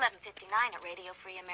1159 at Radio Free America.